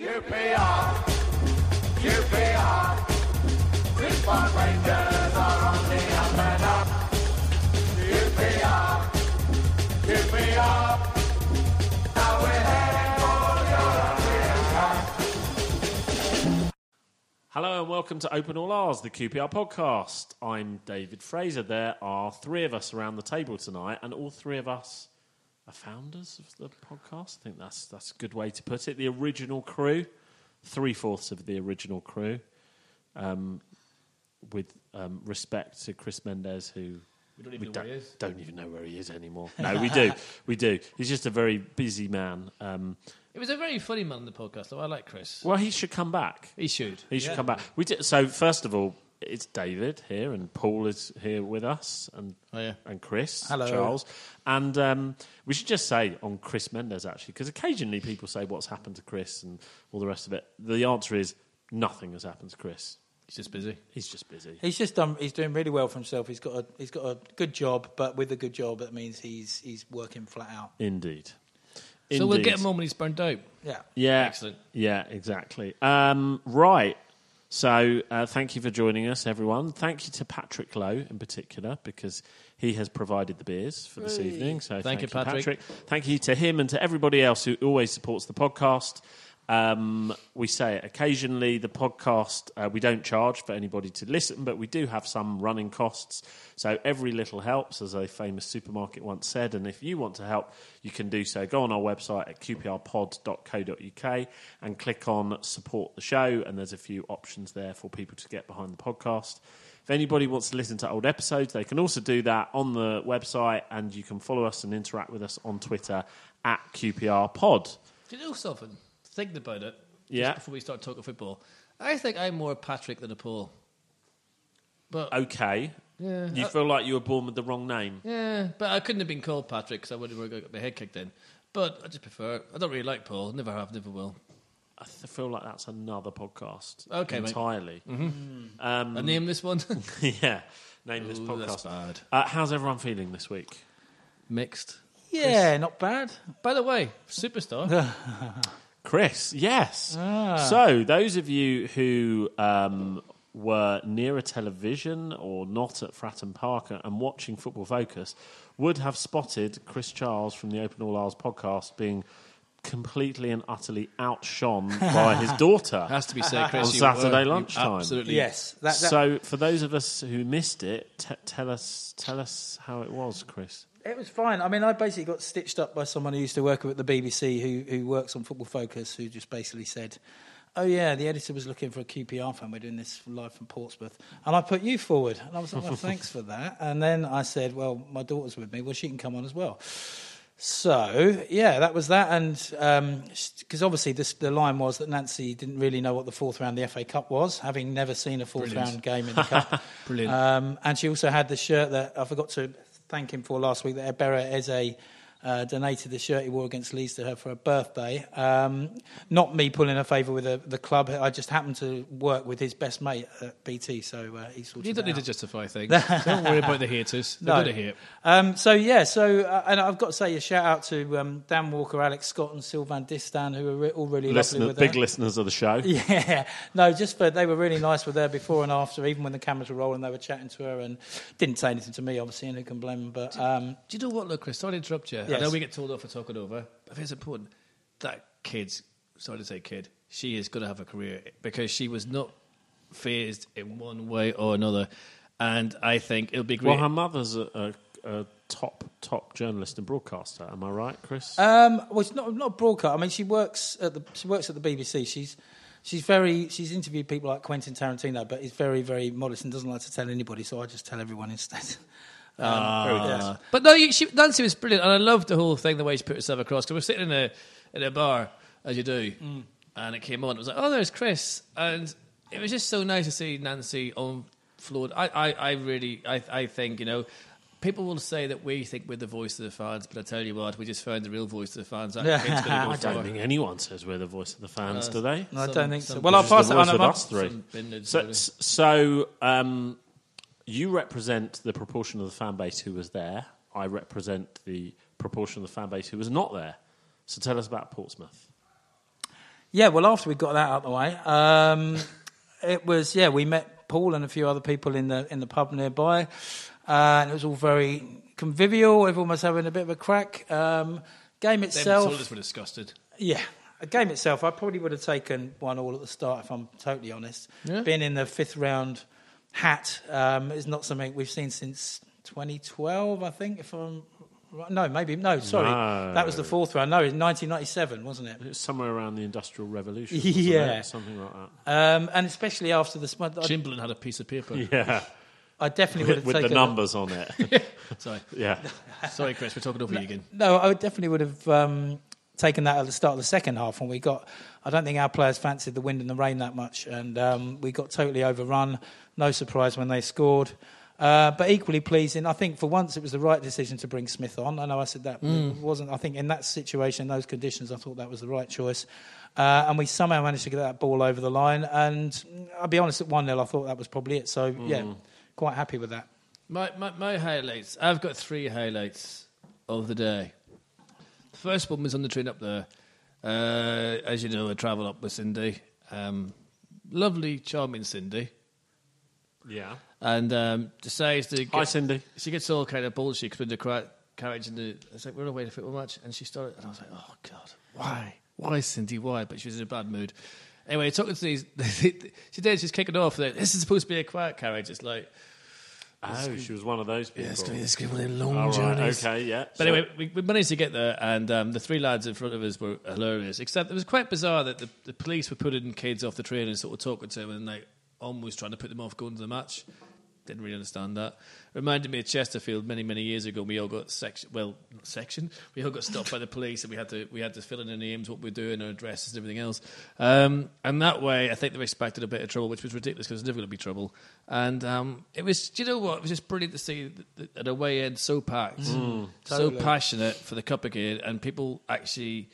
QPR, Queens Park Rangers are on the up and up. QPR, QPR, now we're heading for European. Hello and welcome to Open All R's, the QPR podcast. I'm David Fraser. There are three of us around the table tonight, and all three of us are founders of the podcast. I think that's that's a good way to put it. The original crew, three fourths of the original crew, um, with um, respect to Chris Mendez, who We don't even know where he is. don't even know where he is anymore. No, we do, we do. He's just a very busy man. Um, It was a very funny man on the podcast, though. I like Chris. well, he should come back. He should. He should come back. We did, so first of all, it's David here, and Paul is here with us, and Oh, yeah. and Chris, Hello. Charles, and um, we should just say on Chris Mendes actually, because occasionally people say what's happened to Chris and all the rest of it. The answer is nothing has happened to Chris. He's just busy. He's just busy. He's just done. He's doing really well for himself. He's got a he's got a good job, but with a good job, that means he's he's working flat out. Indeed. So we'll Indeed. get him on when he's burnt out. Yeah. Yeah, Excellent. Yeah, exactly. Um, right. So, uh, thank you for joining us, everyone. Thank you to Patrick Lowe in particular because he has provided the beers for this evening. So, thank, you, Patrick. Thank you to him and to everybody else who always supports the podcast. Um, we say it occasionally. The podcast uh, we don't charge for anybody to listen, but we do have some running costs. So every little helps, as a famous supermarket once said. And if you want to help, you can do so. Go on our website at qprpod.co.uk and click on support the show. And there's a few options there for people to get behind the podcast. If anybody wants to listen to old episodes, they can also do that on the website, and you can follow us and interact with us on Twitter at QPRPod. Do you know something? Thinking about it. Yeah. Just before we start talking football, I think I'm more Patrick than a Paul. But Okay. yeah, You I- feel like you were born with the wrong name. yeah, but I couldn't have been called Patrick because I would have got my head kicked in. But I just prefer. it. I don't really like Paul. Never have. Never will. I th- feel like that's another podcast. Okay, mate. entirely. Um, I name this one. yeah, name this Ooh, podcast. that's bad. Uh, how's everyone feeling this week? Mixed. Yeah, not bad. By the way, superstar. Chris, yes. Ah. So, those of you who um, were near a television or not at Fratton Park and watching Football Focus would have spotted Chris Charles from the Open All R's podcast being completely and utterly outshone by his daughter Has to be said, Chris. on Saturday were- lunchtime. Absolutely. Yes. That, that, so, for those of us who missed it, t- tell us tell us how it was, Chris. It was fine. I mean, I basically got stitched up by someone who used to work at the BBC, who who works on Football Focus, who just basically said. Oh yeah, the editor was looking for a QPR fan. We're doing this live from Portsmouth, and I put you forward. And I was like, "Well, thanks for that." And then I said, "Well, my daughter's with me. Well, she can come on as well." So yeah, that was that, and because obviously this, the line was that Nancy didn't really know what the fourth round of the FA Cup was, having never seen a fourth Brilliant. round game in the cup. Brilliant. Um, and she also had the shirt that I forgot to thank him for last week. That Ebera Eze uh, donated the shirt he wore against Leeds to her for her birthday. Um, not me pulling a favour with the, the club. I just happened to work with his best mate at BT, so uh, he sorted You don't it need to justify things. don't worry about the haters. They're No. going to hate. Um, so yeah, so uh, and I've got to say a shout out to um, Dan Walker, Alex Scott, and Sylvain Distin, who were re- all really lovely Listener, with big her. listeners of the show. Yeah, no, just for they were really nice with her before and after, even when the cameras were rolling, they were chatting to her and didn't say anything to me, obviously, and who can blame them. But um, Do you know what, look, Chris? Sorry to interrupt you. I know we get told off for talking over, but it's important. That kid's, sorry to say kid, she is going to have a career because she was not phased in one way or another. And I think it'll be great. Well, her mother's a, a, a top top journalist and broadcaster. Am I right, Chris? um, well, it's not not broadcast. I mean, she works at the she works at the BBC. She's she's very she's interviewed people like Quentin Tarantino, but is very very modest and doesn't like to tell anybody. So I just tell everyone instead. Um, Uh, But no, you, she, Nancy was brilliant, and I loved the whole thing, the way she put herself across. Because we're sitting in a in a bar, as you do, and it came on. It was like, oh, there's Chris, and it was just so nice to see Nancy on floor. I, I, I really, I, I think you know. People will say that we think we're the voice of the fans, but I tell you what, we just found the real voice of the fans. That go I don't far. think anyone says we're the voice of the fans, do they? No, I don't think so. Well, I'll pass the it on. voice of us three. Some So, so um, you represent the proportion of the fan base who was there. I represent the proportion of the fan base who was not there. So tell us about Portsmouth. Yeah, well, after we got that out of the way, um, it was yeah. We met Paul and a few other people in the in the pub nearby, uh, and it was all very convivial. Everyone was having a bit of a crack. Um, game Them itself, soldiers were disgusted. yeah. A game itself, I probably would have taken one all at the start, if I'm totally honest. Yeah. Being in the fifth round hat um, is not something we've seen since 2012, I think. If I'm no, maybe no. Sorry, No. that was the fourth round. No, it was 1997, wasn't it? It was somewhere around the Industrial Revolution. wasn't Yeah. it? Something like that. Um, and especially after the smud, I, Chamberlain had a piece of paper. Yeah. I definitely would With, have with the taken numbers on it. Sorry, yeah. sorry, Chris, we're talking over you again. No, I definitely would have um, taken that at the start of the second half and we got. I don't think our players fancied the wind and the rain that much, and um, we got totally overrun. No surprise when they scored. Uh, but equally pleasing, I think for once it was the right decision to bring Smith on. I know I said that it wasn't. I think in that situation, those conditions, I thought that was the right choice. Uh, and we somehow managed to get that ball over the line. And I'll be honest, at 1 0, I thought that was probably it. So, yeah, quite happy with that. My, my, my highlights. I've got three highlights of the day. First one was on the train up there. Uh, as you know, I travel up with Cindy. Um, lovely, charming Cindy. Yeah. And um, decides to get, Hi, Cindy. She gets all kind of bullshit because the carriage and the it's like we're away to football match, and she started, and I was like, oh god, why, why Cindy, why? But she was in a bad mood. Anyway, talking to these, she did. She's kicking off. That this is supposed to be a quiet carriage. It's like, Oh, she was one of those people. yeah, it's going to be one of the long All right, journeys. okay, yeah. But anyway, we, we managed to get there, and um, the three lads in front of us were hilarious. Except it was quite bizarre that the, the police were putting kids off the train and sort of talking to them, and like almost trying to put them off going to the match. Didn't really understand that. Reminded me of Chesterfield many, many years ago. We all got section, well, not section. We all got stopped by the police, and we had to we had to fill in our names, what we're doing, our addresses, and everything else. Um, and that way, I think they expected a bit of trouble, which was ridiculous because there's never going to be trouble. And um, it was, do you know what? It was just brilliant to see at away end so packed, so totally. passionate for the cup again, and people actually.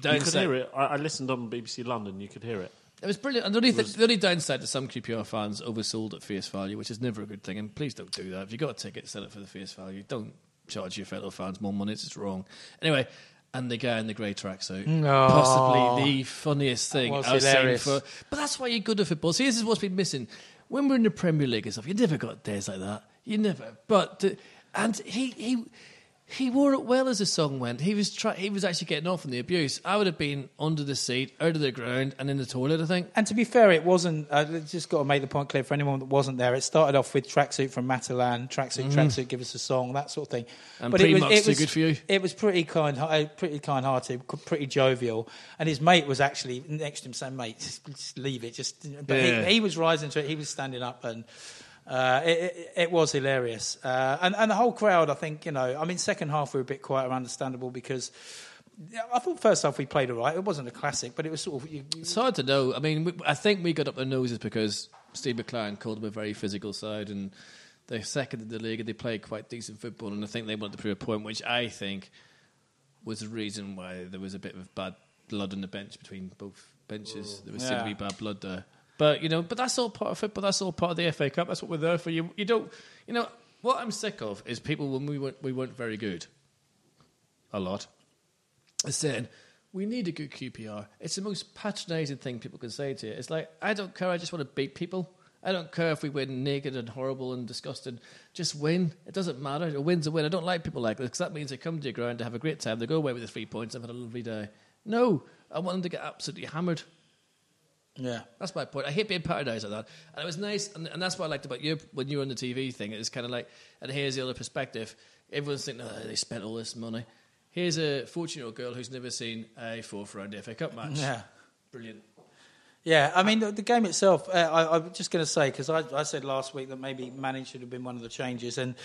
you could hear it. I, I listened on BBC London. You could hear it. It was brilliant. And the only, th- the only downside to some QPR fans oversold at face value, which is never a good thing. And please don't do that. If you've got a ticket, sell it for the face value. Don't charge your fellow fans more money. It's just wrong. Anyway, and the guy in the grey tracksuit, No. possibly the funniest thing I've seen for. But that's why you're good at football. See, this is what's been missing. When we're in the Premier League and stuff, you never got days like that. You never. But uh, and he he. He wore it well as the song went. He was try- he was actually getting off on the abuse. I would have been under the seat, out of the ground, and in the toilet. I think. And to be fair, it wasn't. I just got to make the point clear for anyone that wasn't there. It started off with tracksuit from Matalan, tracksuit, tracksuit, give us a song, that sort of thing. And it was, it too was good for you? It was pretty kind, uh, pretty kind-hearted, pretty jovial. And his mate was actually next to him, saying, "Mate, just, just leave it." Just, but Yeah. he, he was rising to it. He was standing up and. Uh, it, it, it was hilarious, uh, and and the whole crowd. I think you know. I mean, second half we were a bit quieter, understandable because I thought first half we played all right. It wasn't a classic, but it was sort of you, you- It's hard to know. I mean, we, I think we got up their noses because Steve McClaren called them a very physical side, and they're second in the league, and they played quite decent football. And I think they wanted to prove a point, which I think was the reason why there was a bit of bad blood on the bench between both benches. There was seemed to be bad blood there. But you know, but that's all part of football. That's all part of the FA Cup. That's what we're there for. You, you don't, you know, what I'm sick of is people when we weren't we weren't very good, a lot, saying we need a good QPR. It's the most patronising thing people can say to you. It's like I don't care. I just want to beat people. I don't care if we win naked and horrible and disgusting. Just win. It doesn't matter. A win's a win. I don't like people like this because that means they come to your ground to have a great time. They go away with the three points. I've had a lovely day. No, I want them to get absolutely hammered. Yeah. That's my point. I hate being patronised like that. And it was nice, and, and that's what I liked about you when you were on the TV thing. It was kind of like, and here's the other perspective. Everyone's thinking, oh, they spent all this money. Here's a 14 year old girl who's never seen a fourth round FA Cup match. Yeah. Brilliant. Yeah, I mean, the, the game itself, uh, I, I'm just going to say, because I, I said last week that maybe Manning should have been one of the changes. And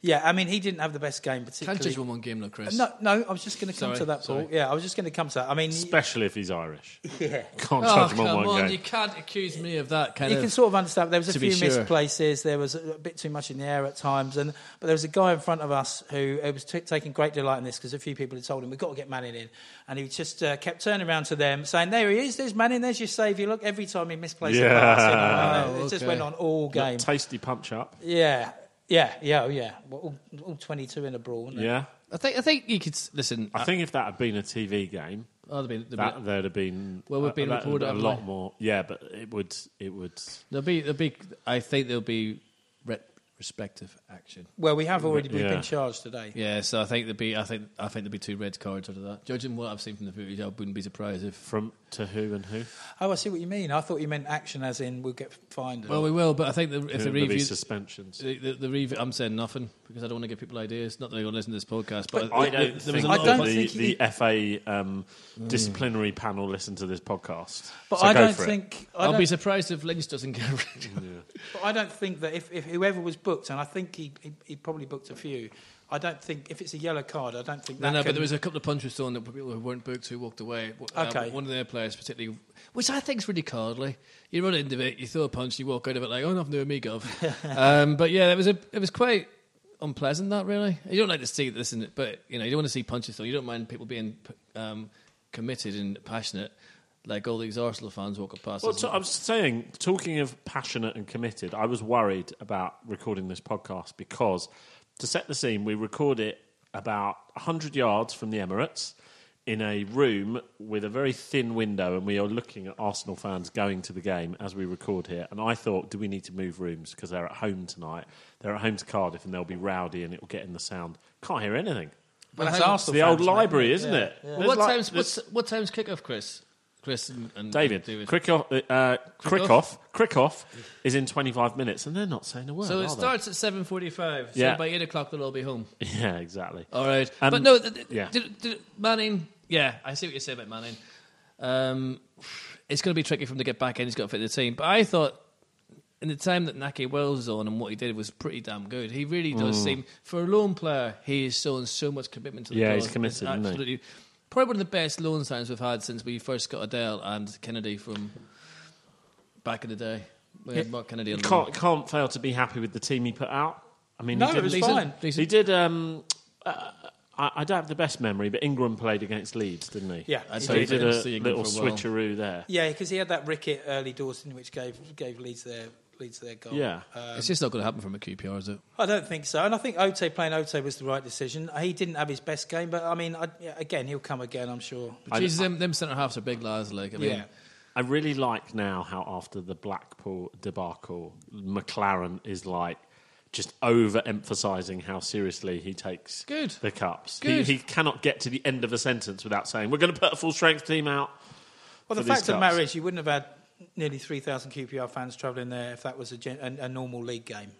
yeah, I mean, he didn't have the best game, particularly. Can't particularly. just win one game, though, Chris. no, no, I was just going to come Sorry, to that, Paul. sorry. Yeah, I was just going to come to that. I mean, Especially if he's Irish. yeah. Can't Oh, judge him come on one on. game. You can't accuse me of that kind You of. can sort of understand. There was a to be few missed sure. places. There was a, a bit too much in the air at times, and but there was a guy in front of us who uh, was t- taking great delight in this because a few people had told him we've got to get Manning in, and he just uh, kept turning around to them saying, "There he is. There's Manning. There's your saviour. Look, every time he misplaced Yeah. a pass, you know, and Oh, it just okay. went on all game. Tasty punch up. Yeah, yeah, yeah, oh, yeah. Well, all, all 22 in a brawl, wasn't it? Yeah. I think, I think you could. s- Listen, I think if that had been a TV game, Oh, there'll be, there'll That be, there'd have been Well, we've been a, reported, a, haven't lot we? more. Yeah, but it would it would there'll be, there'll be. I think there'll be retrospective action. Well, we have already we've Yeah. been charged today. Yeah, so I think there'll be. I think. I think there'll be two red cards out of that. Judging what I've seen from the footage, I wouldn't be surprised if. from to who and who. Oh, I see what you mean. I thought you meant action, as in we'll get fined. Well, we will, but I think the, if the review, suspensions. the, the, the review, I'm saying nothing because I don't want to give people ideas. Not that they're going to listen to this podcast, but, I there- don't there was think a I lot don't of, the, think the FA um, disciplinary panel listen to this podcast. but So I go don't for think. I I'll don't, be surprised if Lynch doesn't get rid. but I don't think that if, if whoever was booked, and I think he, he he probably booked a few. I don't think if it's a yellow card, I don't think No, that no, can, but there was a couple of punches thrown that people who weren't booked who walked away. Uh, Okay. one of their players particularly, which I think is really cowardly. You run into it, you throw a punch, you walk out of it like, oh, nothing to do with me, Gov. um, but yeah, it was a, it was quite unpleasant. That really, you don't like to see this, in it, but you know, you don't want to see punches thrown. You don't mind people being um, committed and passionate, like all these Arsenal fans walking past. Well, us. so I was saying, talking of passionate and committed, I was worried about recording this podcast because, to set the scene, we record it about 100 yards from the Emirates in a room with a very thin window, and we are looking at Arsenal fans going to the game as we record here. And I thought, do we need to move rooms because they're at home tonight? They're at home to Cardiff, and they'll be rowdy, and it will get in the sound. Can't hear anything. Well, that's Arsenal It's the old fans, library, isn't isn't Yeah, it? yeah. Well, There's what like- times? there's- What's, what times kickoff, Chris? Chris and, and David, David. Crickoff, uh, Crickoff, Crickoff is in 25 minutes, and they're not saying a word. So it they? starts at seven forty-five. So Yeah. by eight o'clock they'll all be home. Yeah, exactly. All right, Um, but no, th- th- yeah. did, did, Manning. Yeah, I see what you say about Manning. Um, it's going to be tricky for him to get back in. He's got to fit the team. But I thought in the time that Nahki Wells was on and what he did was pretty damn good. He really does Mm. seem for a loan player. He is showing so much commitment to the team. Yeah, cause. he's committed, isn't he? Probably one of the best loan signs we've had since we first got Adele and Kennedy from back in the day. We had Mark Kennedy on You can't, can't fail to be happy with the team he put out. I mean, No, he it was Decent, fine. decent. He did. Um, uh, I, I don't have the best memory, but Ingram played against Leeds, didn't he? Yeah, I'd So he did didn't a see little for a switcheroo there. Yeah, because he had that ricket early doors, in which gave gave Leeds their Leeds their goal. Yeah. Um, It's just not going to happen from a QPR, is it? I don't think so, and I think Ote playing Ote was the right decision. He didn't have his best game, but I mean, I, again, he'll come again, I'm sure. I- Jesus, them, them centre halves are big lads. Like, I mean, yeah, I really like now how after the Blackpool debacle, McClaren is like just over-emphasising how seriously he takes Good. the cups. Good. He, he cannot get to the end of a sentence without saying, "We're going to put a full-strength team out." Well, the for these fact of the cups. matter is, you wouldn't have had nearly 3,000 QPR fans travelling there if that was a, gen- a, a normal league game.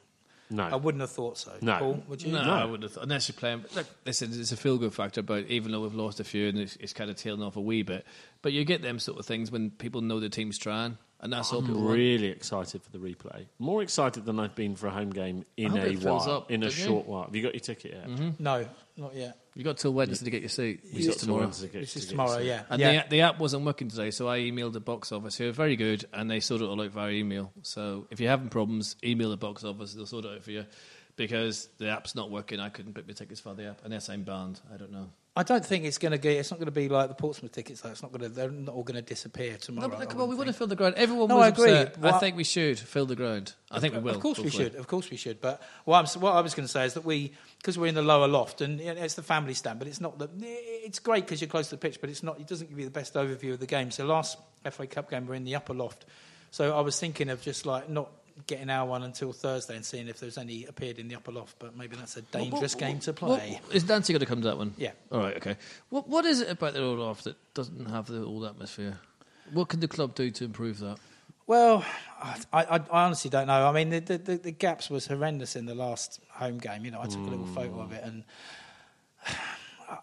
No, I wouldn't have thought so. No. Paul, would you? No, No. I wouldn't have thought. Unless you're playing. But look, listen, it's a feel good factor, but even though we've lost a few and it's, it's kind of tailing off a wee bit, but you get them sort of things when people know the team's trying, and that's all I'm want. really excited for the replay. More excited than I've been for a home game in I hope a it fills while. up, in a don't you? short while. Have you got your ticket yet? Mm-hmm. No, not yet. You got till Wednesday to get your seat. We Which got is tomorrow. Wednesday to get- This is tomorrow, yeah. And yeah. the, the app wasn't working today, so I emailed the box office, who are very good, and they sort it all out via email. So if you're having problems, email the box office; they'll sort it out for you. Because the app's not working, I couldn't book my tickets for the app, unless I'm banned. I don't know. I don't think it's going to be. It's not going to be like the Portsmouth tickets. Though. It's not going to. They're not all going to disappear tomorrow. No, but come on, we want to fill the ground. Everyone No, was I agree. upset. I think we should fill the ground. I think we will. Of course we should. Of course we should. But what, I'm, what I was going to say is that we, because we're in the lower loft, and it's the family stand, but it's not the. It's great because you're close to the pitch, but it's not. It doesn't give you the best overview of the game. So last FA Cup game, we're in the upper loft. So I was thinking of just like not getting our one until Thursday and seeing if there's any appeared in the upper loft. But maybe that's a dangerous game to play. What, is Nancy going to come to that one? Yeah. All right. Okay. What What is it about the old loft that doesn't have the old atmosphere? What can the club do to improve that? Well, I, I, I honestly don't know. I mean, the, the, the, the gaps was horrendous in the last home game. You know, I took a little mm. photo of it, and I,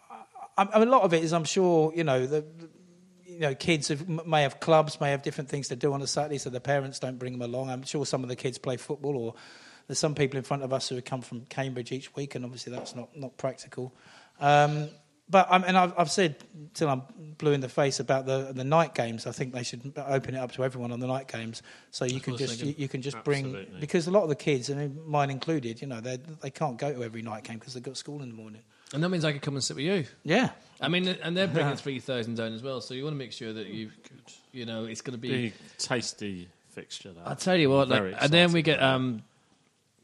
I, I mean, a lot of it is, I'm sure, you know, the, the- you know, kids have, may have clubs, may have different things to do on a Saturday, so the parents don't bring them along. I'm sure some of the kids play football, or there's some people in front of us who come from Cambridge each week, and obviously that's not not practical. Um, but I mean, I've, I've said till I'm blue in the face about the the night games. I think they should open it up to everyone on the night games, so you can what I was just you, you can just bring because a lot of the kids, I mean, mine included, you know, they they can't go to every night game because they've got school in the morning. And that means I could come and sit with you. Yeah, I mean, and they're bringing three thousand down as well. So you want to make sure that you, you know, it's going to be. Big tasty fixture. That. I'll tell you what, like, Very and then we get um,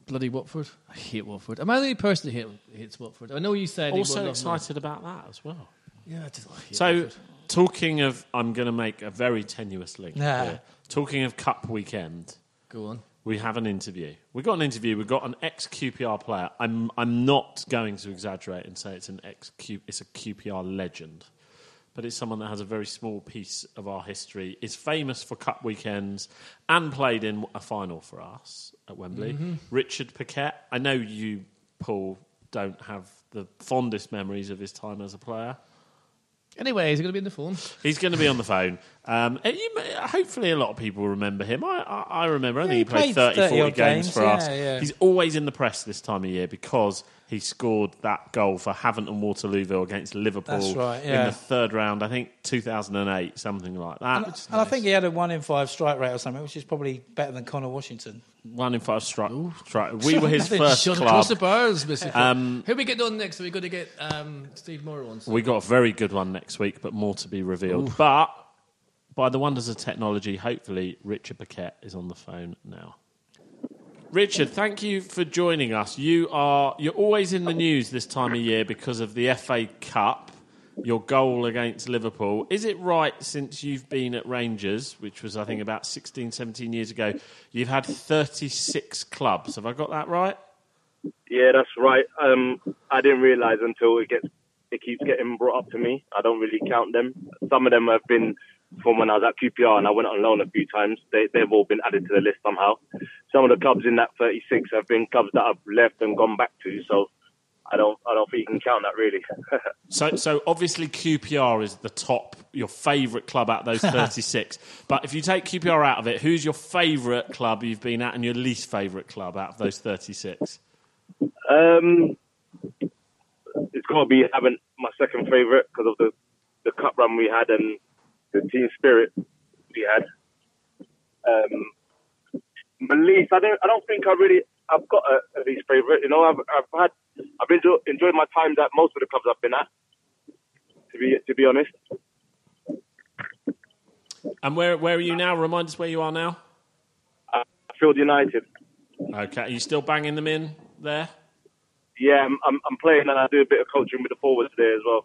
bloody Watford. I hate Watford. Am I the only person who hate, hates Watford? I know you said you also wouldn't have excited about that as well. Yeah, I just I hate So Watford. talking of, I'm going to make a very tenuous link. Nah. here. Talking of Cup weekend, Go on. We have an interview. We've got an interview. We've got an ex QPR player. I'm I'm not going to exaggerate and say it's an ex it's a QPR legend, but it's someone that has a very small piece of our history. Is famous for cup weekends and played in a final for us at Wembley. Mm-hmm. Richard Pacquette. I know you, Paul, don't have the fondest memories of his time as a player. Anyway, is he going to be in the phone? He's going to be on the phone. Um, and you may, hopefully, a lot of people remember him. I, I, I remember. I think he, he played, played 30, 40 30 odd games, games, for us. yeah, yeah. He's always in the press this time of year because he scored that goal for Havant and Waterlooville against Liverpool That's right, in the third round. I think 2008, something like that. And I think he had a one in five strike rate or something, which is probably better than Conor Washington. One in five strike. strike. We were his first Shot club. across the bars, Mr. Um, Who we get on next? Are we going to get um, Steve Moore on? We got a very good one next week, but more to be revealed. But by the wonders of technology, hopefully Richard Pacquette is on the phone now. Richard, thank you for joining us. You are you're always in the news this time of year because of the FA Cup, your goal against Liverpool. Is it right since you've been at Rangers, which was I think about 16 17 years ago, you've had 36 clubs. Have I got that right? Yeah, that's right. Um, I didn't realise until it gets it keeps getting brought up to me. I don't really count them. Some of them have been from when I was at QPR and I went on loan a few times. They, they've all been added to the list somehow. Some of the clubs in that 36 have been clubs that I've left and gone back to. So I don't I don't think you can count that really. So, so obviously QPR is the top, your favourite club out of those 36. but if you take QPR out of it, who's your favourite club you've been at and your least favourite club out of those 36? Um, it's got to be having my second favourite because of the, the cup run we had and the team spirit we had. Um, I don't, I don't think I really, I've got a, a least favourite. You know, I've, I've had, I've enjoyed, enjoyed my time at most of the clubs I've been at. To be, to be honest, And where, where are you now? Remind us where you are now. Field United. Okay, are you still banging them in there? Yeah, I'm, I'm, I'm playing and I do a bit of coaching with the forwards there as well.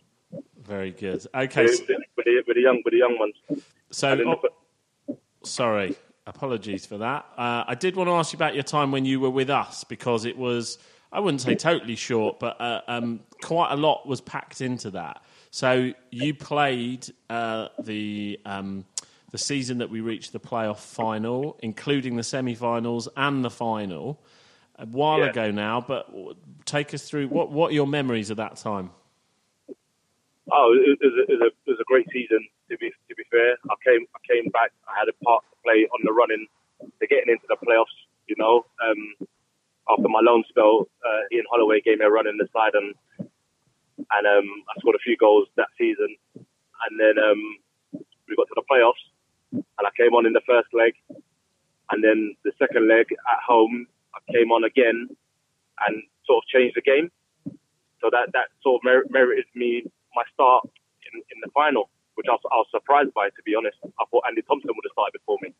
Very good. Okay, With, the, with the young, with the young ones. So oh, sorry, apologies for that. Uh, I did want to ask you about your time when you were with us because it was, I wouldn't say totally short, but uh, um, quite a lot was packed into that. So you played uh, the um, the season that we reached the playoff final, including the semi-finals and the final, a while Yeah. ago now. But take us through what what are your memories of that time? Oh, it was, a, it, was a, it was a great season. To be to be fair, I came I came back. I had a part to play on the running to getting into the playoffs. You know, um, after my loan spell, uh, Ian Holloway gave me a run in the side, and and um, I scored a few goals that season. And then um, we got to the playoffs, and I came on in the first leg, and then the second leg at home, I came on again, and sort of changed the game. So that that sort of mer- merited me my start in, in the final, which I was, I was surprised by, to be honest. I thought Andy Thomson would have started before me.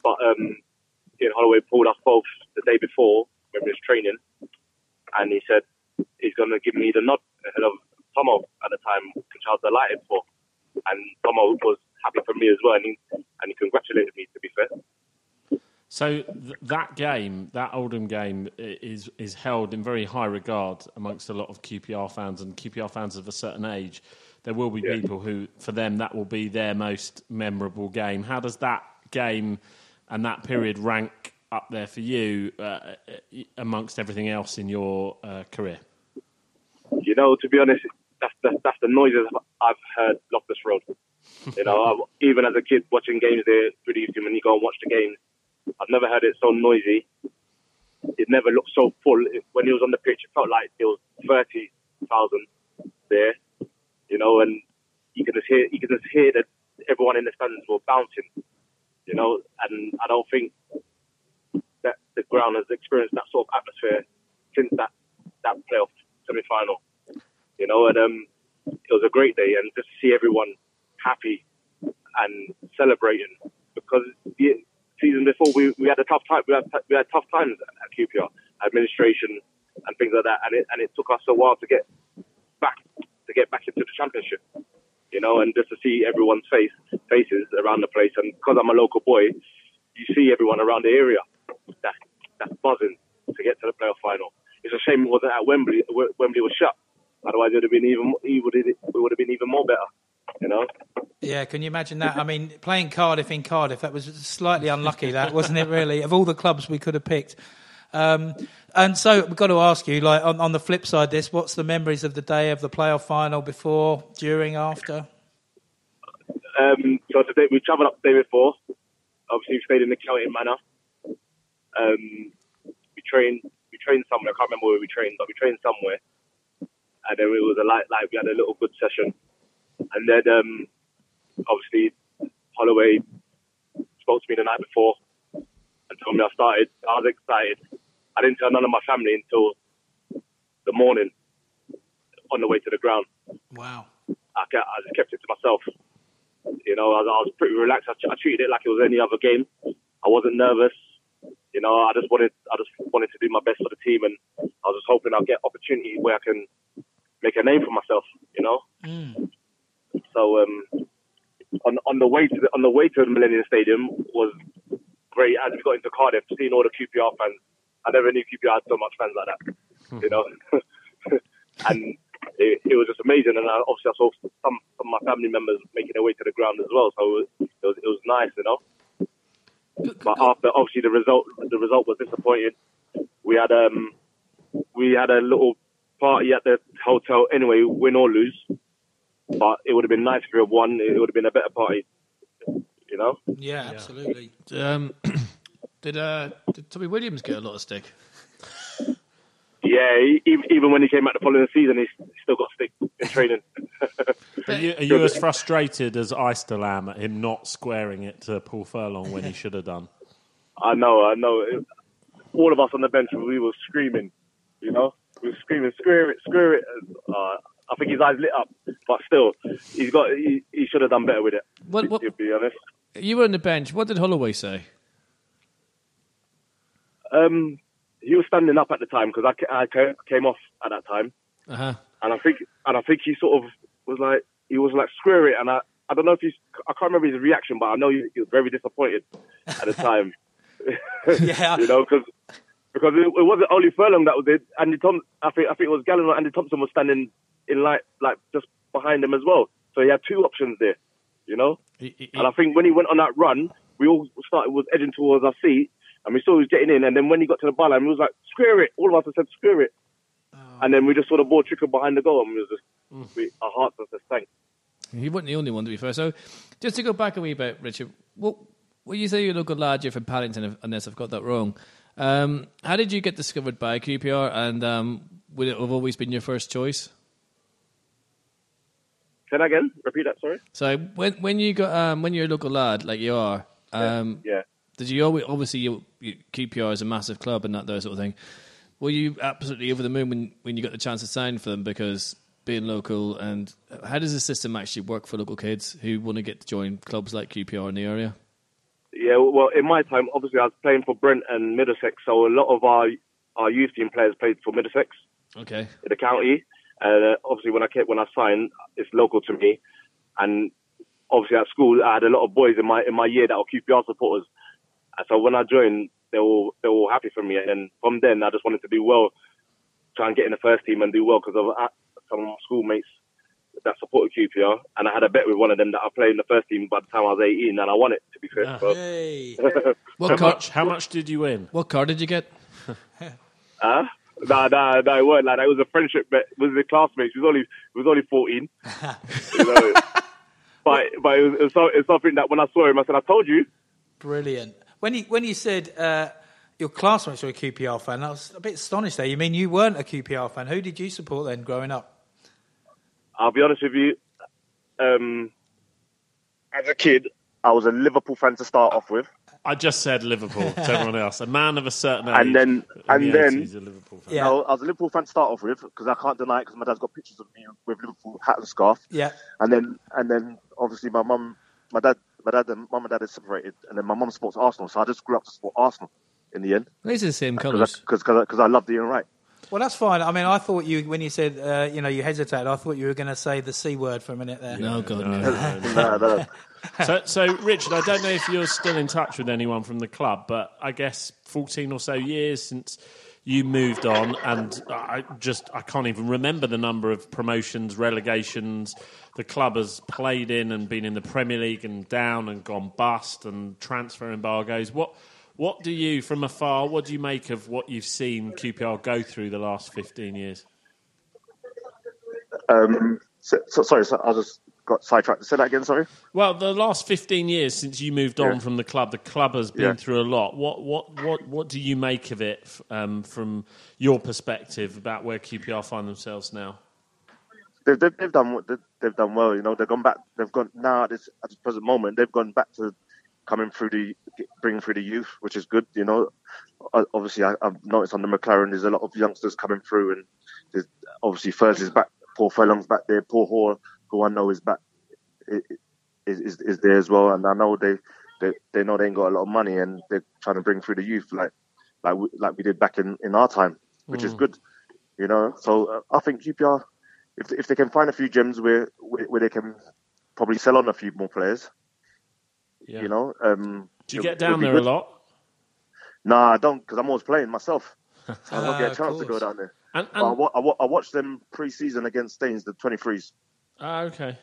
But um, Ian Holloway pulled us both the day before when we was training, and he said he's going to give me the nod ahead of Tomo at the time, which I was delighted for. And Tomo was happy for me as well, and he, and he congratulated me, to be fair. So th- that game, that Oldham game, is is held in very high regard amongst a lot of QPR fans and QPR fans of a certain age. There will be Yeah. people who, for them, that will be their most memorable game. How does that game and that period rank up there for you uh, amongst everything else in your uh, career? You know, to be honest, that's the, that's the noises I've heard Loftus Road. You know, even as a kid watching games there through the YouTube, when you go and watch the games, I've never heard it so noisy. It never looked so full. When he was on the pitch, it felt like there was thirty thousand there. You know, and you can just hear you can just hear that everyone in the stands were bouncing. You know, and I don't think that the ground has experienced that sort of atmosphere since that that playoff semi final. You know, and um, it was a great day, and just to see everyone happy and celebrating because the season before we, we had a tough time. We had we had tough times at QPR, administration and things like that, and it and it took us a while to get back to get back into the championship. You know, and just to see everyone's face faces around the place, and because I'm a local boy, you see everyone around the area that that's buzzing to get to the playoff final. It's a shame it wasn't at Wembley. Wembley was shut. Otherwise, it would have been even it would have been even more better. You know. Yeah, can you imagine that? I mean, playing Cardiff in Cardiff, that was slightly unlucky, that wasn't it? Really, of all the clubs we could have picked. Um, and so we've got to ask you, like on, on the flip side, this, what's the memories of the day of the playoff final? Before, during, after? Um, so today we travelled up the day before. Obviously, we stayed in the county manor. Um, we trained. We trained somewhere. I can't remember where we trained, but we trained somewhere. And then it was a light, like we had a little good session. And then um, obviously Holloway spoke to me the night before and told me I started. I was excited. I didn't tell none of my family until the morning on the way to the ground. Wow. I, kept, I just kept it to myself. You know, I, was- I was pretty relaxed. I, I treated it like it was any other game. I wasn't nervous. You know, I just wanted, I just wanted to do my best for the team, and I was just hoping I'll get opportunity where I can make a name for myself. You know. So um, on on the way to the, on the way to the Millennium Stadium was great. As we got into Cardiff, seeing all the QPR fans, I never knew QPR had so much fans like that. You know, and it, it was just amazing. And I, obviously, I saw some some of my family members making their way to the ground as well. So it was it was nice, you know. But after obviously the result the result was disappointing. We had um we had a little party at the hotel anyway, win or lose. But it would have been nice if we had won. It would have been a better party, you know. Yeah, absolutely. Um, did uh, did Tommy Williams get a lot of stick? Yeah, e- even even when he came back the following season, he still got stick in training. Are you, are you as frustrated as I still am at him not squaring it to Paul Furlong when he should have done? I know, I know. It- All of us on the bench, we were screaming. You know, we were screaming, "Screw it, screw it!" Uh, I think his eyes lit up, but still, he's got. He, he should have done better with it. What- what- to be honest. You were on the bench. What did Holloway say? Um, he was standing up at the time because I, I came off at that time, Uh huh. and I think and I think he sort of was like he was like screw it, and I I don't know if he's I can't remember his reaction, but I know he, he was very disappointed at the time. Yeah. you know, because because it, it wasn't only Furlong that was it. Andy Tom, I think I think it was Gallen or Andy Thomson was standing in like like just behind him as well. So he had two options there, you know. He- he- And I think when he went on that run, we all started was edging towards our seat, and we saw he was getting in. And then when he got to the byline, we was like, "Screw it!" All of us said, "Screw it!" And then we just saw the ball trickle behind the goal, and we was just we, our hearts just sank. He wasn't the only one to be fair. So, just to go back a wee bit, Richard. What well, you say you look a lad, you're from Paddington, unless I've got that wrong. Um, how did you get discovered by QPR, and um, would it have always been your first choice? Say that again. Repeat that. Sorry. So when when you got um, when you're a local lad like you are, um, Yeah. did you always obviously you, you, QPR is a massive club and that that sort of thing. Were you absolutely over the moon when when you got the chance to sign for them because being local and how does the system actually work for local kids who want to get to join clubs like QPR in the area? Yeah, well, in my time, obviously, I was playing for Brent and Middlesex, so a lot of our our youth team players played for Middlesex Okay. in the county. And uh, obviously, when I came, when I signed, it's local to me. And obviously, at school, I had a lot of boys in my in my year that were QPR supporters. And so when I joined, they were they were all happy for me. And then from then, I just wanted to do well, try and get in the first team and do well because of uh, some of my schoolmates that supported QPR. And I had a bet with one of them that I played in the first team by the time I was 18, and I won it. To be fair, so, Hey. What How car? much? How much did you win? What car did you get? Huh? Nah, nah, nah, it weren't like that. It was a friendship. It was a classmate. It was only, was only 14. you know? But, but it was, it was so- it's something that when I saw him, I said, I told you. Brilliant. When you when you said uh, your classmates were a QPR fan, I was a bit astonished there. You mean you weren't a QPR fan? Who did you support then growing up? I'll be honest with you. Um, as a kid, I was a Liverpool fan to start off with. I just said Liverpool to everyone else. A man of a certain age. And then- in and the then- 80s, a Liverpool fan. Yeah. I was I was a Liverpool fan to start off with because I can't deny it because my dad's got pictures of me with Liverpool hat and scarf. Yeah. And then, and then obviously my mum, my dad, my dad and mum and dad is separated, and then my mum supports Arsenal, so I just grew up to support Arsenal in the end These are the same colours. because because I love Ian Wright. Well, that's fine. I mean, I thought you when you said uh, you know you hesitated. I thought you were going to say the c word for a minute there. No, God, no. no, no. So, so Richard, I don't know if you're still in touch with anyone from the club, but I guess 14 or so years since you moved on, and I just I can't even remember the number of promotions, relegations the club has played in and been in the Premier League and down and gone bust and transfer embargoes. What what do you, from afar, what do you make of what you've seen QPR go through the last 15 years? Um, so, so, sorry, so I just got sidetracked. Say that again. Sorry. Well, the last 15 years since you moved on Yeah. from the club, the club has been Yeah. through a lot. What, what, what, what do you make of it um, from your perspective about where QPR find themselves now? They've, they've, they've done they've, they've done well. You know, they've gone back. They've gone now at this at this present moment. They've gone back to coming through the bringing through the youth, which is good. You know, obviously I, I've noticed on the McClaren there's a lot of youngsters coming through, and there's, obviously is back. Paul Furlong's back there. Paul Hall, who I know is back, is, is is there as well. And I know they, they they know they ain't got a lot of money, and they're trying to bring through the youth like like we, like we did back in, in our time, which is good. You know, so uh, I think QPR, if if they can find a few gems where where, they can probably sell on a few more players, Yeah. you know. Um, do you it get down there a lot? Nah, I don't, because I'm always playing myself. So I don't Ah, get a chance to go down there. And, But I, wa- I, wa- I watched them pre-season against Staines, the 23s. Ah, okay.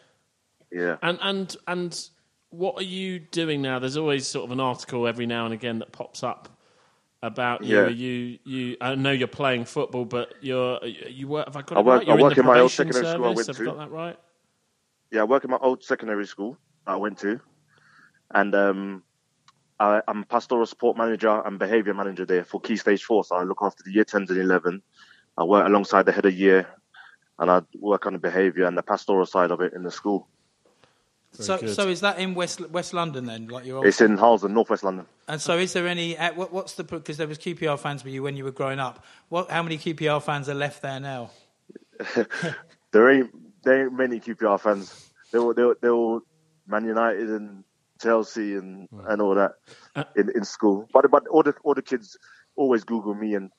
Yeah. And and and what are you doing now? There's always sort of an article every now and again that pops up about you. Yeah. You you. I know you're playing football, but you're you work. Have I got I work- right? You're I in work the in my old secondary school I went have to. got that right? Yeah, I work in my old secondary school that I went to. And um, I, I'm pastoral support manager and behaviour manager there for Key Stage 4. So I look after the year 10s and 11. I work alongside the head of year and I work on the behaviour and the pastoral side of it in the school. So, good. so is that in West West London then? Like your old It's in Harlesden, northwest London. And so, is there any? uh, What, what's the? Because there was QPR fans with you when you were growing up. What? How many QPR fans are left there now? there ain't there ain't many QPR fans. They were they were, they were Man United and Chelsea and, and all that in, in school. But but all the all the kids always Google me and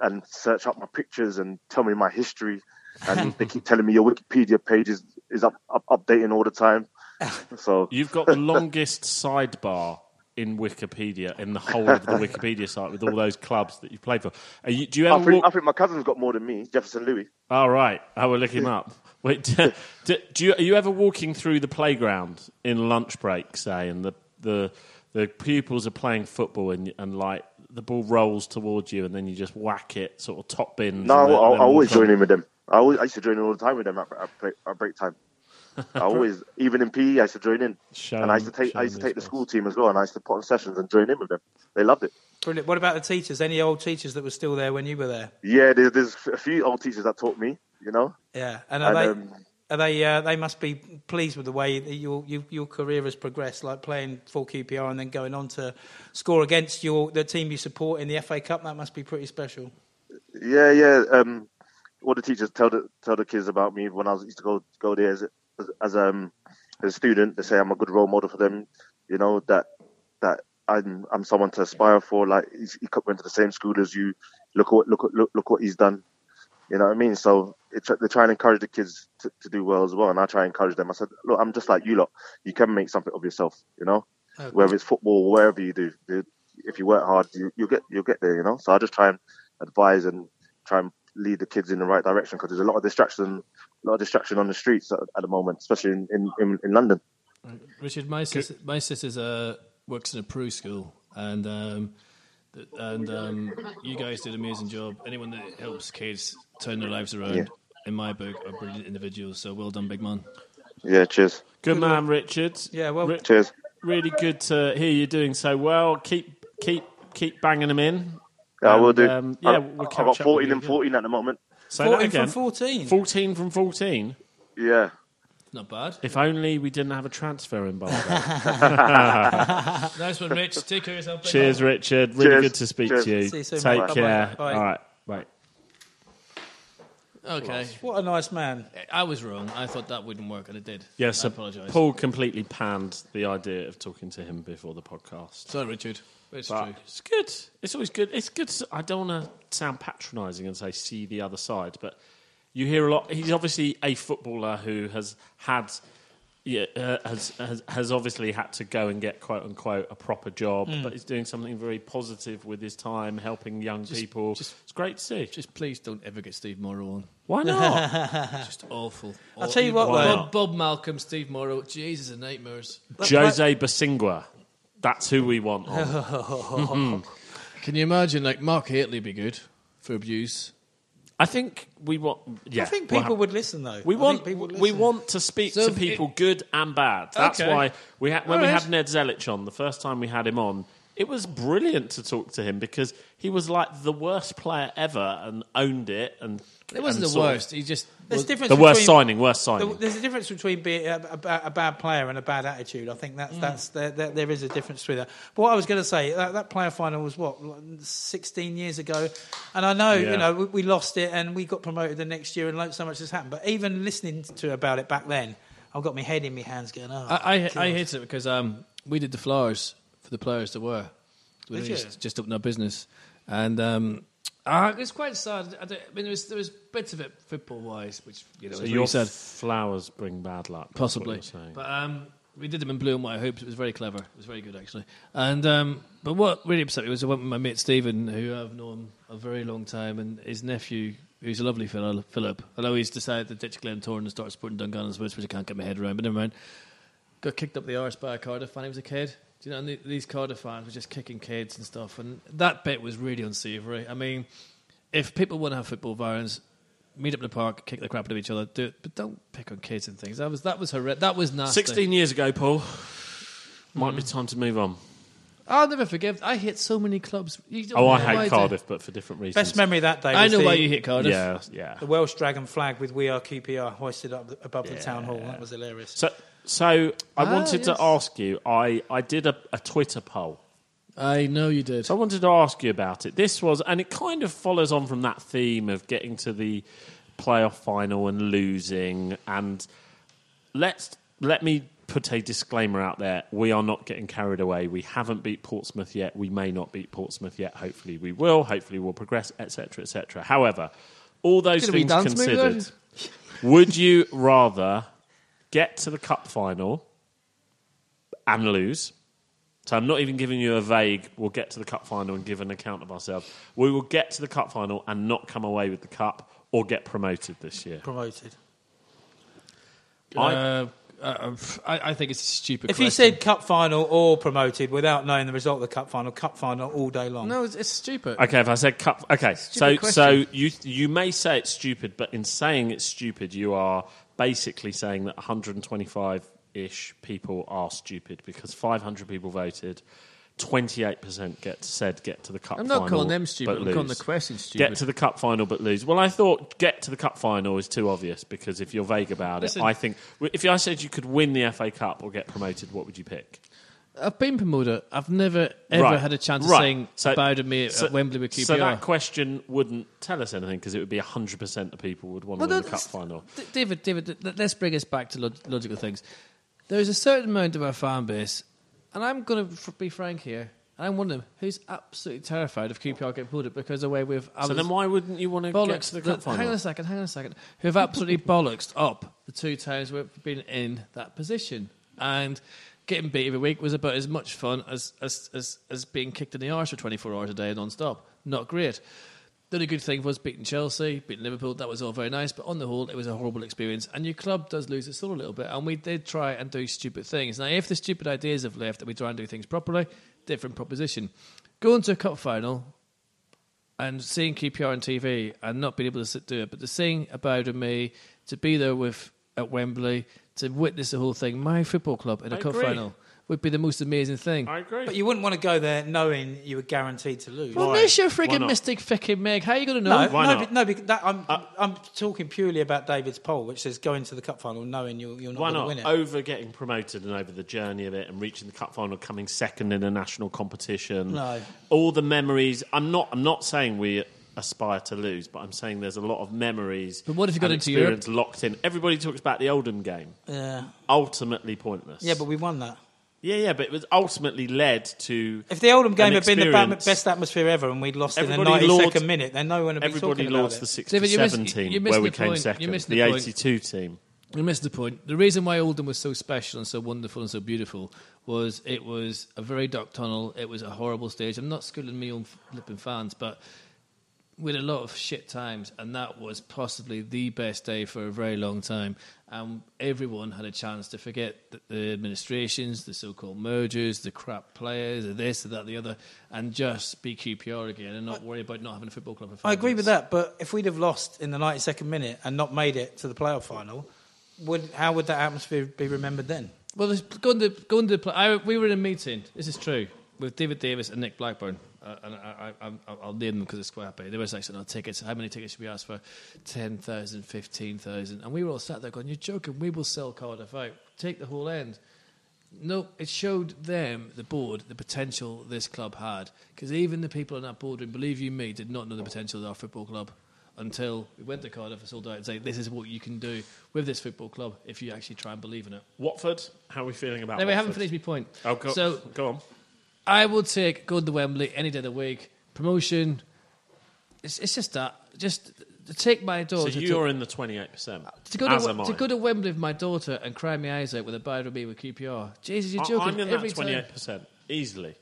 and search up my pictures and tell me my history. And they keep telling me your Wikipedia page is, is up, up updating all the time. So You've got the longest sidebar in Wikipedia in the whole of the Wikipedia site with all those clubs that you've played for. Are you, do you I ever think, walk? I think my cousin's got more than me, Jefferson Louis. Oh right, I will look him up. Wait, do, do, do you are you ever walking through the playground in lunch break, say, and the the the pupils are playing football and and like the ball rolls towards you, and then you just whack it, sort of top bins. No, I, I, I always join in with them. I, always, I used to join in all the time with them at, at, play, at break time. I always, even in PE, I used to join in, Show and I used to take, I used to take the this school team as well, and I used to put on sessions and join in with them. They loved it. Brilliant. What about the teachers? Any old teachers that were still there when you were there? Yeah, there's, there's a few old teachers that taught me, you know. Yeah. And are And, they? um, are they? Uh, they must be pleased with the way that your, your your career has progressed, like playing for QPR and then going on to score against your the team you support in the FA Cup. That must be pretty special. Yeah, yeah. Um, all the teachers tell the tell the kids about me when I was used to go go there as as, as um as a student. They say I'm a good role model for them. You know that that I'm I'm someone to aspire for. Like he went to the same school as you. Look what look what- look look what he's done. You know what I mean? So it, they try and encourage the kids to, to do well as well, and I try and encourage them. I said, look, I'm just like you lot. You can make something of yourself. You know, whether it's football, wherever you do. If you work hard, you, you'll get you'll get there. You know. So I just try and advise and try and lead the kids in the right direction because there's a lot of distraction, a lot of distraction on the streets at, at the moment, especially in, in, in, in London. Richard, my sister, my sister's uh, works in a PRU school, and um, and um, you guys did an amazing job. Anyone that helps kids turn their lives around, Yeah. in my book, are brilliant individuals. So well done, big man. Yeah, cheers, Good man, Richard. Yeah, well- Ri- cheers. really good to hear you doing so well. Keep keep keep banging them in. Yeah, I will do. um, yeah, I, we'll I've got 14 and 14 at the moment. Say that 14 again. from 14. 14 from 14. Yeah. Not bad. If only we didn't have a transfer embargo. Nice one, Rich. Take care of yourself. Cheers, man. Richard. Really Cheers. good to speak Cheers. to you. See you soon, Take mate. care. Bye-bye. Bye. All right. Bye. Okay. What a nice man. I was wrong. I thought that wouldn't work, and it did. Yes, I apologise. Paul completely panned the idea of talking to him before the podcast. Sorry, Richard. It's But true. it's good. It's always good. It's good. to- I don't want to sound patronising and say see the other side, but you hear a lot. He's obviously a footballer who has had. Yeah, uh, has, has has obviously had to go and get quote unquote a proper job, Hmm. but he's doing something very positive with his time, helping young people. just- it's great to see. Just please don't ever get Steve Morrow on. Why not? Just awful. I'll tell you what, Why though. not? Bob, Bob Malcolm, Steve Morrow. Jesus, and nightmares. Jose Bosingwa. That's who we want on. Can you imagine, like, Mark Hateley be good for abuse? I think we want. Yeah, I think we'll people have- would listen, though. We I want think people would we listen. want to speak So to if people it- good and bad. That's Okay. why we had when we All right. had Ned Zelich on the first time we had him on. It was brilliant to talk to him because he was like the worst player ever and owned it. And It wasn't and the sort of- worst. He just. There's was- a difference The worst between- signing, worst signing. The- There's a difference between being a, a, a bad player and a bad attitude. I think Mm. that's that's there, there, there is a difference between that. But what I was going to say, that, that player final was what 16 years ago, and I know Yeah. you know we, we lost it and we got promoted the next year, and lo- so much has happened. But even listening to about it back then, I've got my head in my hands, going, "Oh, I, I, God." I hate it because um, we did the flowers for the players that were. We Did just, just opened our business. And um, uh, it's quite sad. I, I mean, there was, there was bits of it football wise, which, you know, so your you said, flowers bring bad luck. possibly. But um, we did them in blue and white hoops. It was very clever. It was very good, actually. And um, But what really upset me was I went with my mate Stephen, who I've known a very long time, and his nephew. Who's a lovely fellow, Philip. Although he's decided to ditch Glentoran and start supporting Dungannon which I can't get my head around, but never mind. Got kicked up the arse by a Cardiff fan. He was a kid. Do you know, and the- these Cardiff fans were just kicking kids and stuff, and that bit was really unsavoury. I mean, if people want to have football violence, meet up in the park, kick the crap out of each other, do it, but don't pick on kids and things. That was that was horrendous. That was nasty. 16 years ago, Paul. Might be time to move on. I'll never forgive. I hit so many clubs. Oh, I know hate why Cardiff, but for different reasons. Best memory that day. I know the, why you hate Cardiff. Yeah, yeah. The Welsh dragon flag with "We Are QPR" hoisted up above the town hall. That was hilarious. So, so I Ah, wanted yes. to ask you. I, I did a, a Twitter poll. I know you did. So I wanted to ask you about it. This was, and it kind of follows on from that theme of getting to the playoff final and losing. And let's let me put a disclaimer out there: we are not getting carried away. We haven't beat Portsmouth yet. We may not beat Portsmouth yet. Hopefully, we will. Hopefully, we'll progress, etc., etc. However, all those Gonna be things dance move, considered, would you rather get to the cup final and lose? So I'm not even giving you a vague, we'll get to the cup final and give an account of ourselves. We will get to the cup final and not come away with the cup or get promoted this year. Promoted. I- Uh, uh, I, I think it's a stupid. If you said cup final or promoted without knowing the result of the cup final, cup final all day long. no, it's, it's stupid. Okay, if I said cup, okay, so Stupid so question. you you may say it's stupid, but in saying it's stupid, you are basically saying that 125 ish people are stupid because 500 people voted. 28% get said get to the cup I'm final. not calling them stupid. but I'm calling the question stupid. Get to the cup final but lose. Well, I thought get to the cup final is too obvious because if you're vague about Listen. it, I think if I said you could win the FA Cup or get promoted, what would you pick? I've been promoted. I've never ever Right. had a chance of Right. saying So- about me at so- Wembley with QPR. So that question wouldn't tell us anything because it would be 100% of people would want to win the cup final. David, David, let's bring us back to log- logical things. There is a certain amount of our fan base, and I'm going to f- be frank here. I'm one of them who's absolutely terrified of QPR getting pulled it because away with way we've So then why wouldn't you want to get bollocks. to the the- cup final? hang on a second, hang on a second. Who have absolutely bollocksed up the two times we've been in that position, and getting beat every week was about as much fun as as as, as being kicked in the arse for 24 hours a day non-stop. Not great. The only good thing was beating Chelsea, beating Liverpool. That was all very nice, but on the whole, it was a horrible experience. And your club does lose its soul a little bit. And we did try and do stupid things. Now, if the stupid ideas have left, we try and do things properly, different proposition. Going to a cup final and seeing QPR on TV and not being able to sit do it, but to sing about me, to be there with at Wembley, to witness the whole thing, my football club in a I cup agree. final would be the most amazing thing. I agree. But you wouldn't want to go there knowing you were guaranteed to lose. well, Why? unless you're Why frigging not? Mystic Ficking Meg, how are you going to know? No, Why no, not? be- no. Because that, I'm uh, I'm talking purely about David's poll, which says go into the cup final knowing you're, you're not Why going to not? win it. Over getting promoted and over the journey of it and reaching the cup final, coming second in a national competition. No. All the memories. I'm not. I'm not saying we aspire to lose, but I'm saying there's a lot of memories. But what if you got into Europe? experience locked in? Everybody talks about the Oldham game. Yeah, Ultimately pointless. yeah, but we won that. yeah, yeah, but it was ultimately led to. If the Oldham game had been the best atmosphere ever and we'd lost in the Everybody 92nd lauds- minute, then no one would be talking about it. the David, you're miss- 67 you're team where we the came second. The the point. 82 team. You missed the point. The reason why Oldham was so special and so wonderful and so beautiful was it was a very dark tunnel. It was a horrible stage. I'm not schooling me own flipping fans, but we had a lot of shit times, and that was possibly the best day for a very long time. And everyone had a chance to forget the, the administrations, the so-called mergers, the crap players, the this, the that, the other, and just be QPR again and not worry about not having a football club. I agree with that, but if we'd have lost in the 92nd minute and not made it to the playoff final, would how would that atmosphere be remembered then? Well, going to going to play. I, we were in a meeting. This is true with David Davis and Nick Blackburn. Uh, and I, I, I, I'll name them because it's quite happy. They were like, "No tickets. How many tickets should we ask for? 10,000, 15,000. And we were all sat there going, "You're joking. We will sell Cardiff out. Take the whole end." No, it showed them, the board, the potential this club had. Because even the people on that boardroom, believe you me, did not know the potential of our football club until we went to Cardiff and sold out and say, this is what you can do with this football club if you actually try and believe in it. Watford, how are we feeling about Now, we haven't finished my point. Oh, go, So go on. I will take going to Wembley any day of the week. Promotion. It's, it's just that. Just to take my daughter. So you're to, in the 28%. to go as to, am I. to go to Wembley with my daughter and cry my eyes out with a bad me with QPR. Jesus, you're joking. I'm in Every that time. 28%. Easily.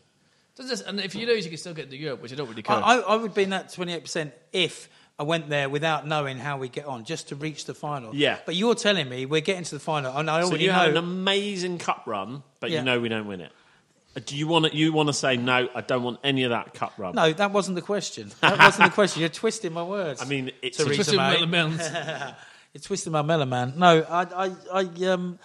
Does this, and if you lose, you can still get to Europe, which I don't really I, care. I, I would be in that 28% if I went there without knowing how we get on, just to reach the final. Yeah. But you're telling me we're getting to the final, and I So you know. have an amazing cup run, but Yeah. you know we don't win it. Uh, Do you want to? You want to say no? I don't want any of that cup run. no, that wasn't the question. That wasn't the question. You're twisting my words. I mean it's Theresa Twisted May. You're twisting my melon, man. No, I, I, I, um,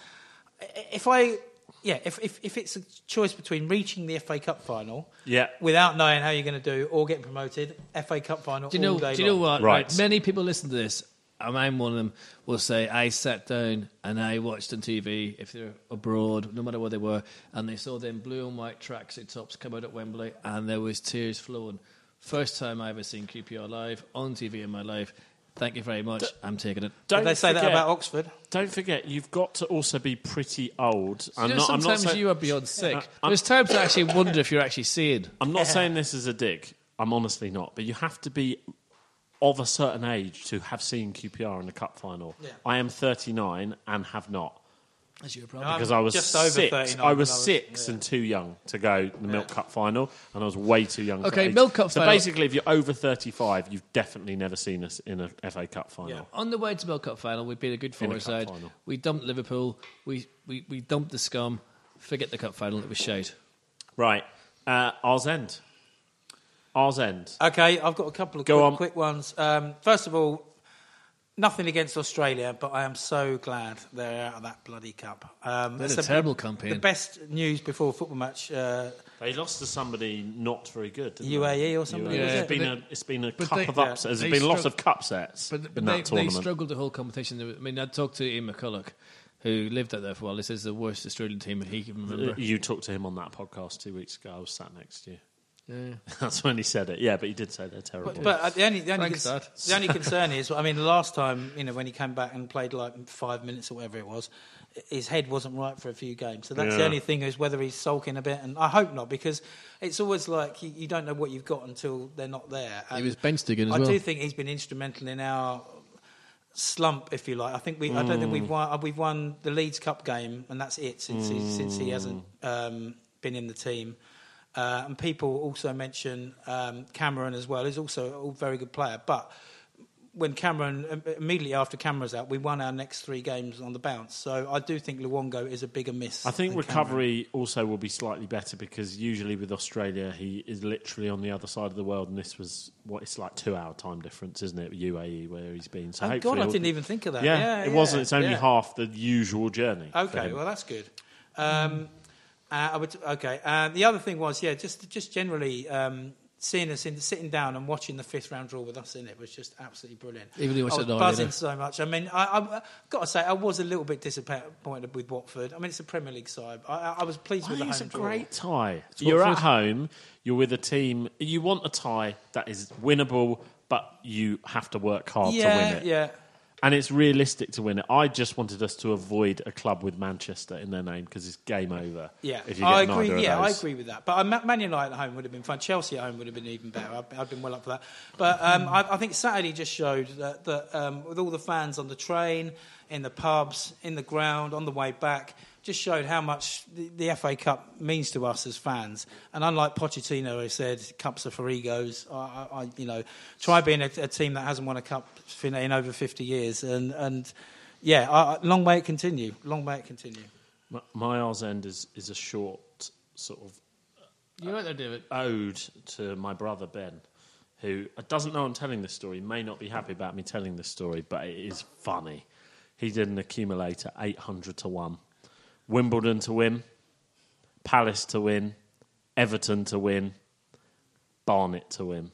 if I, yeah, if, if, if it's a choice between reaching the FA Cup final, Yeah. without knowing how you're going to do, or getting promoted, FA Cup final Do you know? all day Do you know long. what? Right. Many people listen to this, and I'm one of them. Will say I sat down and I watched on TV if they're abroad, no matter where they were, and they saw them blue and white tracksuit tops come out at Wembley, and there was tears flowing. First time I ever seen QPR live on TV in my life. Thank you very much. I'm taking it. Don't Did they say that forget- about Oxford? Don't forget, you've got to also be pretty old. You know, sometimes saying, you are beyond sick. I'm- There's times I actually wonder if you're actually seeing. I'm not saying this as a dig. I'm honestly not. But you have to be of a certain age to have seen QPR in the cup final. Yeah. I am 39 and have not. That's your problem. Because I was just over six. 39 I when was I was- six yeah. and too young to go the Milk Cup final, and I was way too young. for Okay, age. Milk Cup So final- basically, if you're over 35, you've definitely never seen us in a FA Cup final. Yeah. On the way to World Cup final, we beat a good In a forward cup side. final. We dumped Liverpool. We, we, we dumped the scum. Forget the cup final. It was shite. Right, uh, R's End. R's End. Okay, I've got a couple of Go quick, on. quick ones. Um, first of all, nothing against Australia, but I am so glad they're out of that bloody cup. Um, They had it's a the- terrible campaign. The best news before a football match. Uh, They lost to somebody not very good. Didn't UAE they? or somebody, UAE. was it's it? been But a it's been a but cup they- of yeah, upsets. There's they been lots strugg- of cup sets But, in but that they, they tournament. struggled the whole competition. I mean, I talked to Ian McCulloch, who lived out there for a while. This is the worst Australian team that he can remember. Uh, You talked to him on that podcast two weeks ago. I was sat next to you. Yeah. That's when he said it. Yeah, but he did say they're terrible. But, but uh, the only the only, Thanks, cons- the only concern is, I mean, the last time you know when he came back and played like five minutes or whatever it was, his head wasn't right for a few games. So that's the only thing is whether he's sulking a bit, and I hope not because it's always like you, you don't know what you've got until they're not there. He was bench again as I well. do think he's been instrumental in our slump, if you like. I think we. I don't think we've won. uh, We've won the Leeds Cup game, and that's it since he, since he hasn't um, been in the team. Uh, and people also mention um, Cameron as well. He's also a very good player, but when Cameron immediately after Cameron's out, we won our next three games on the bounce. So I do think Luongo is a bigger miss. I think than Cameron. recovery also will be slightly better because usually with Australia he is literally on the other side of the world, and this was what it's like two hour time difference, isn't it? UAE where he's been. So Oh God, I didn't even think of that. Yeah, Yeah, it wasn't. It's only yeah. half the usual journey. Okay, well that's good. Um, uh, I would, okay, uh, the other thing was yeah, just just generally um, seeing us in, sitting down and watching the fifth round draw with us in it was just absolutely brilliant. Even though I was at nine, buzzing innit? so much. I mean, I, I, I've got to say I was a little bit disappointed with Watford. I mean, it's a Premier League side. I, I- I was pleased I with the think home it's a draw. great tie. You're at home. You're with a team. You want a tie that is winnable but you have to work hard to win it. yeah. And it's realistic to win it. I just wanted us to avoid a club with Manchester in their name because it's game over. Yeah, if you get I agree. Yeah, I agree with that. But um, Man United at home would have been fun. Chelsea at home would have been even better. I'd, I'd been well up for that. But um, I, I think Saturday just showed that, that um, with all the fans on the train, in the pubs, in the ground, on the way back, just showed how much the, the FA Cup means to us as fans. And unlike Pochettino, who said cups are for egos, I, I, I you know, try being a, a team that hasn't won a cup in, in over 50 years. And, and yeah, I, I- long may it continue. Long may it continue. My, my R's end is, is a short sort of uh, You're right there, David. ode to my brother Ben, who doesn't know I'm telling this story, may not be happy about me telling this story, but it is funny. He did an accumulator 800 to 1. Wimbledon to win, Palace to win, Everton to win, Barnet to win.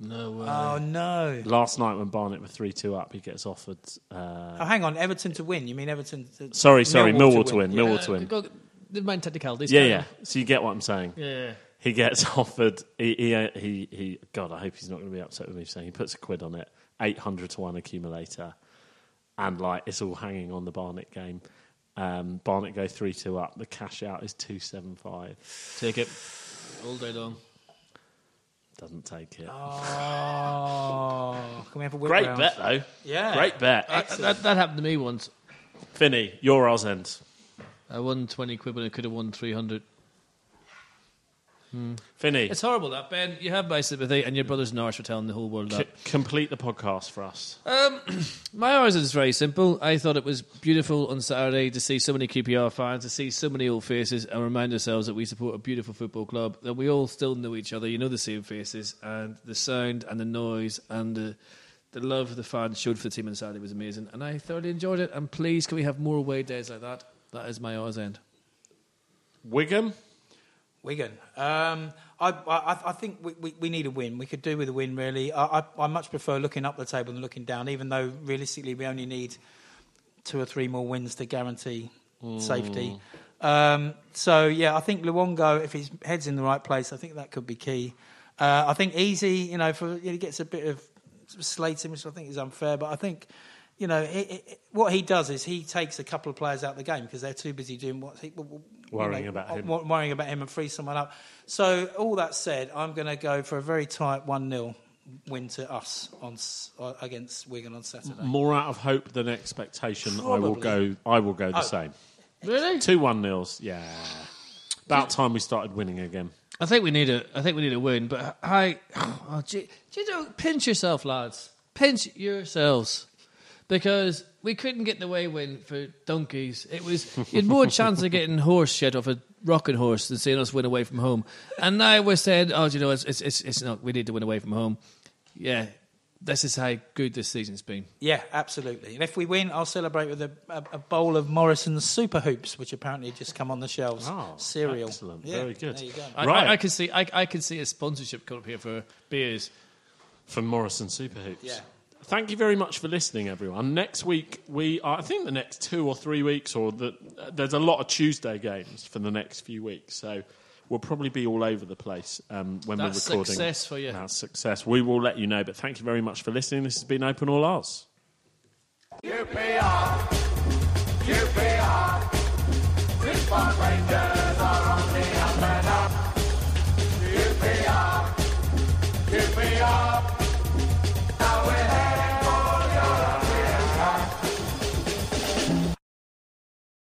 No way. Oh, no. Last night when Barnet were 3 2 up, he gets offered. Uh, Oh, hang on, Everton to win. You mean Everton? To, sorry, sorry, Millwall, to win. Yeah. Millwall to win. go- Never mind technicalities. Yeah, yeah. on. So you get what I'm saying. Yeah. He gets offered. He, he, uh, he, he. God, I hope he's not going to be upset with me saying he puts a quid on it. Eight hundred to one accumulator, and like it's all hanging on the Barnet game. Um, Barnet go three two up. The cash out is two seven five. Take it all day long. Doesn't take it. Oh, can we have a whip Great round? bet though. Yeah. Great bet. Uh, that, that happened to me once. Finney, your R's end. I won 20 quid when I could have won 300. Hmm. Finney, It's horrible that, Ben. You have my sympathy, and your brother's Norwich for telling the whole world c- that. complete the podcast for us. Um, my hours is very simple. I thought it was beautiful on Saturday to see so many QPR fans, to see so many old faces, and remind ourselves that we support a beautiful football club, that we all still know each other. You know the same faces, and the sound and the noise and the, the love the fans showed for the team on Saturday was amazing. And I thoroughly enjoyed it. And please, can we have more away days like that? That is my R's end. Wigan. Wigan. Um, I, I, I think we, we, we need a win. We could do with a win, really. I, I, I much prefer looking up the table than looking down, even though realistically we only need two or three more wins to guarantee safety. Um, so, yeah, I think Luongo, if his head's in the right place, I think that could be key. Uh, I think Eze, you know, for, he gets a bit of slating, which I think is unfair, but I think. You know, it, it, what he does is he takes a couple of players out of the game because they're too busy doing what he, you Worrying know, about him. worrying about him and free someone up. So, all that said, I'm going to go for a very tight 1 0 win to us on uh, against Wigan on Saturday. More out of hope than expectation. I will go. I will go the Oh. same. Really? Two one nils. Yeah. About time we started winning again. I think we need a. I think we need a win. But I, oh, gee, do you know, pinch yourself, lads. Pinch yourselves, because we couldn't get the away win for donkeys. It was you had more chance of getting horse shit off a rocking horse than seeing us win away from home. And now we're saying, oh, you know, it's it's it's, it's not. We need to win away from home. Yeah, this is how good this season's been. Yeah, absolutely. And if we win, I'll celebrate with a, a, a bowl of Morrison's Super Hoops, which apparently just come on the shelves. Oh, Cereal. excellent. Yeah, Very good. There you go. I, Right. I, I can see. I, I can see a sponsorship coming up here for beers. from Morrison Super Hoops. Yeah. Thank you very much for listening, everyone. Next week we are, I think the next two or three weeks, or the, uh, there's a lot of Tuesday games for the next few weeks, so we'll probably be all over the place um, when That's we're recording. success for you. That's success. We will let you know. But thank you very much for listening. This has been Open All R's. QPR, QPR, Six Park Rangers.